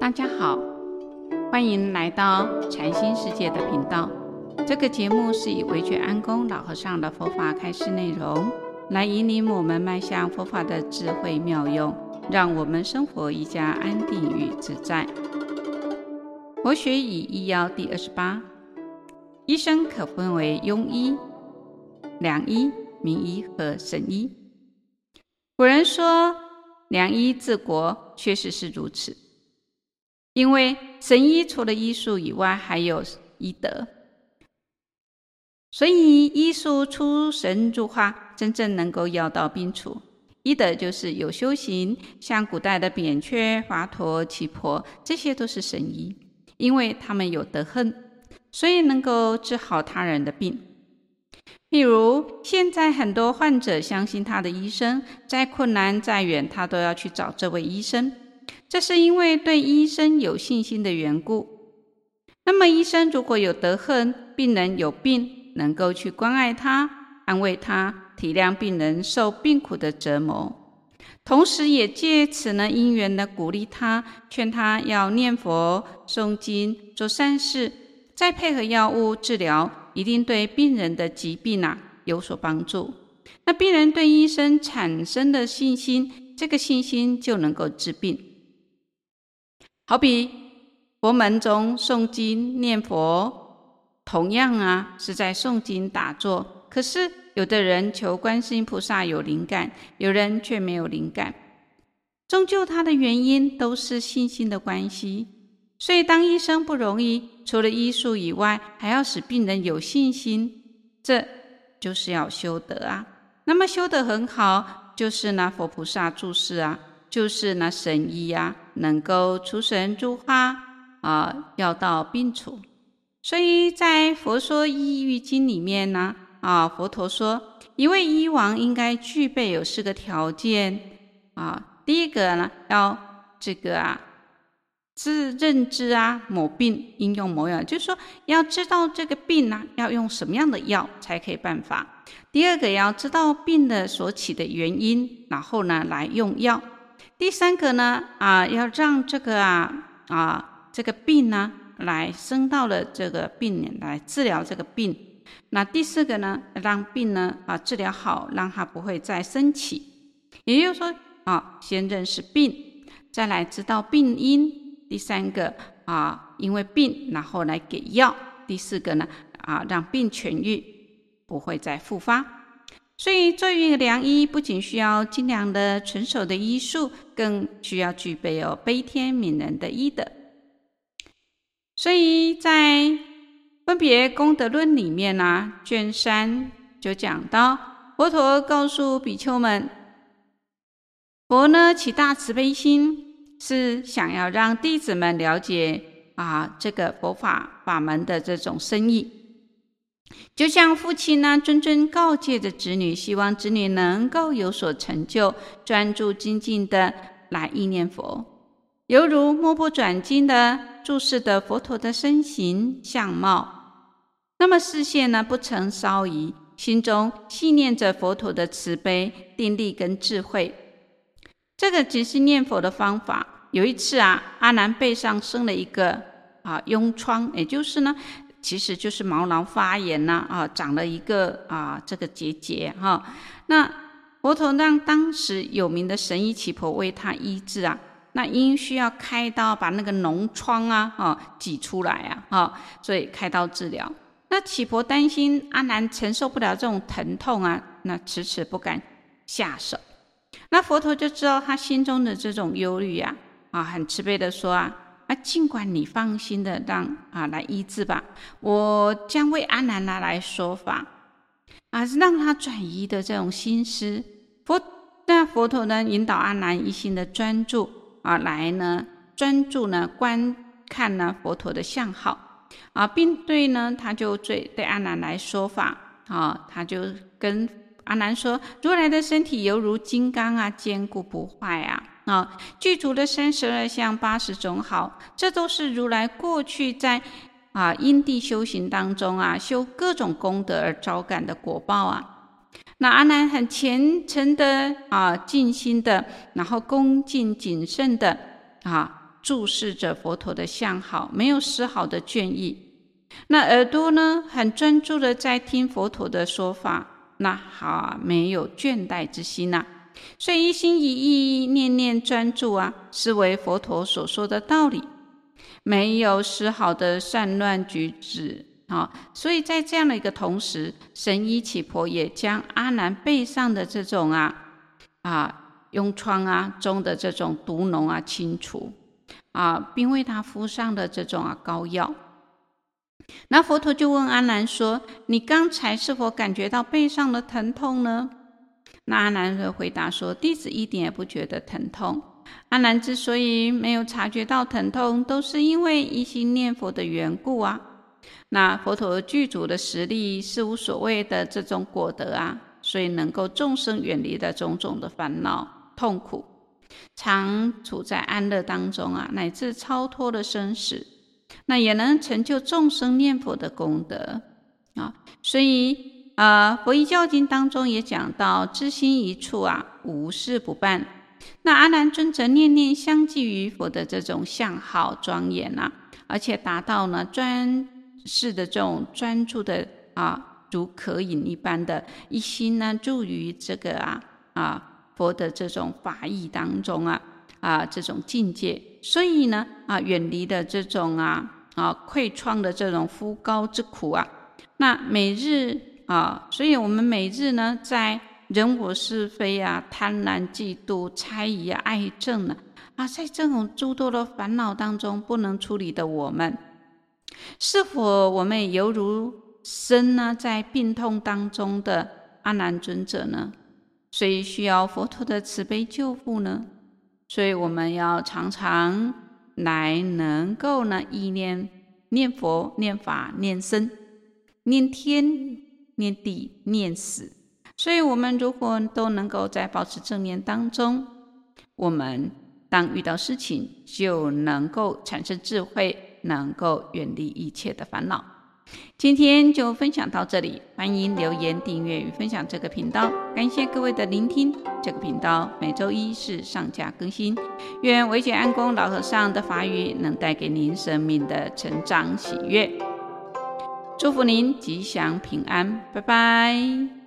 大家好，欢迎来到禅心世界的频道。这个节目是以维觉安公老和尚的佛法开示内容，来引领我们迈向佛法的智慧妙用，让我们生活一加安定与自在。佛学与医药第二十八，医生可分为庸医、良医、名医和神医。古人说良医治国，确实是如此。因为神医除了医术以外，还有医德，所以医术出神入化，真正能够药到病除。医德就是有修行，像古代的扁鹊、华佗、耆婆，这些都是神医，因为他们有德行，所以能够治好他人的病。譬如现在很多患者相信他的医生，再困难再远，他都要去找这位医生。这是因为对医生有信心的缘故。那么，医生如果有德行，病人有病，能够去关爱他、安慰他、体谅病人受病苦的折磨，同时也借此呢因缘的鼓励他，劝他要念佛、诵经、做善事，再配合药物治疗，一定对病人的疾病啊有所帮助。那病人对医生产生的信心，这个信心就能够治病。好比佛门中诵经念佛，同样啊是在诵经打坐。可是有的人求观世音菩萨有灵感，有人却没有灵感。终究他的原因都是信心的关系。所以当医生不容易，除了医术以外，还要使病人有信心，这就是要修德啊。那么修得很好，就是那佛菩萨住世啊。就是那神医呀、啊，能够出神入化啊，药到病除。所以在《佛说医喻经》里面呢，啊，佛陀说，一位医王应该具备有四个条件啊。第一个呢，要这个啊，自认知啊，某病应用某药，就是说要知道这个病呢，要用什么样的药才可以办法。第二个要知道病的所起的原因，然后呢，来用药。第三个呢，啊，要让这个啊啊这个病呢，来生到了这个病来治疗这个病。那第四个呢，让病呢啊治疗好，让它不会再生起。也就是说啊，先认识病，再来知道病因。第三个啊，因为病然后来给药。第四个呢啊，让病痊愈，不会再复发。所以，作为一个良医，不仅需要精良的、纯熟的医术，更需要具备有悲天悯人的医德。所以在《分别功德论》里面呢、卷三就讲到，佛陀告诉比丘们，佛呢起大慈悲心，是想要让弟子们了解啊这个佛法法门的这种深意。就像父亲呢，谆谆告诫着子女，希望子女能够有所成就，专注精进的来忆念佛，犹如目不转睛的注视着佛陀的身形相貌，那么视线呢不曾稍移，心中信念着佛陀的慈悲、定力跟智慧。这个只是念佛的方法。有一次啊，阿难背上生了一个啊痈疮，也就是呢。其实就是毛囊发炎呐，啊，长了一个啊这个结节哈。那佛陀让当时有名的神医乞婆为他医治啊，那因需要开刀把那个脓疮啊啊挤出来啊，啊，所以开刀治疗。那乞婆担心阿难承受不了这种疼痛啊，那迟迟不敢下手。那佛陀就知道他心中的这种忧虑呀，啊，很慈悲的说啊。啊，尽管你放心的让啊来医治吧，我将为阿难拿来说法，啊，让他转移的这种心思。佛那佛陀呢，引导阿难一心的专注啊，来呢专注呢观看呢佛陀的相好啊，并对呢他就对对阿难来说法啊，他就跟阿难说，如来的身体犹如金刚啊，坚固不坏啊。啊，具足了三十二相八十种好，这都是如来过去在啊因地修行当中啊修各种功德而招感的果报啊。那阿难很虔诚的啊，尽心的，然后恭敬谨慎的啊注视着佛陀的相好，没有丝毫的倦意。那耳朵呢，很专注的在听佛陀的说法，那好，没有倦怠之心呐、所以一心一意、念念专注啊，是为佛陀所说的道理，没有丝毫的善乱举止啊。所以在这样的一个同时，神医耆婆也将阿难背上的这种啊啊痈疮啊中的这种毒脓啊清除啊，并为他敷上的这种啊膏药。那佛陀就问阿难说：“你刚才是否感觉到背上的疼痛呢？”那阿难就回答说：“弟子一点也不觉得疼痛。阿难之所以没有察觉到疼痛，都是因为一心念佛的缘故啊。那佛陀具足的实力是无所谓的这种果德啊，所以能够众生远离的种种的烦恼痛苦，常处在安乐当中啊，乃至超脱了生死。”那也能成就众生念佛的功德啊，所以啊，《佛遗教经》当中也讲到，知心一处啊，无事不办。那阿难尊者念念相继于佛的这种相好庄严呐，而且达到呢专事的这种专注的啊，如渴饮一般的一心呢，注于这个啊啊佛的这种法义当中啊。啊，这种境界，所以呢，啊，远离的这种啊啊溃疮的这种敷膏之苦啊，那每日啊，所以我们每日呢，在人我是非啊、贪婪、嫉妒、猜疑、啊、爱憎呢，啊，在这种诸多的烦恼当中不能处理的我们，是否我们犹如身呢在病痛当中的阿难尊者呢？所以需要佛陀的慈悲救护呢？所以我们要常常来能够呢意念念佛、念法、念僧、念天、念地、念死。所以，我们如果都能够在保持正念当中，我们当遇到事情就能够产生智慧，能够远离一切的烦恼。今天就分享到这里，欢迎留言、订阅与分享这个频道。感谢各位的聆听。这个频道每周一是上架更新。愿惟觉安公老和尚的法语能带给您生命的成长喜悦。祝福您吉祥平安，拜拜。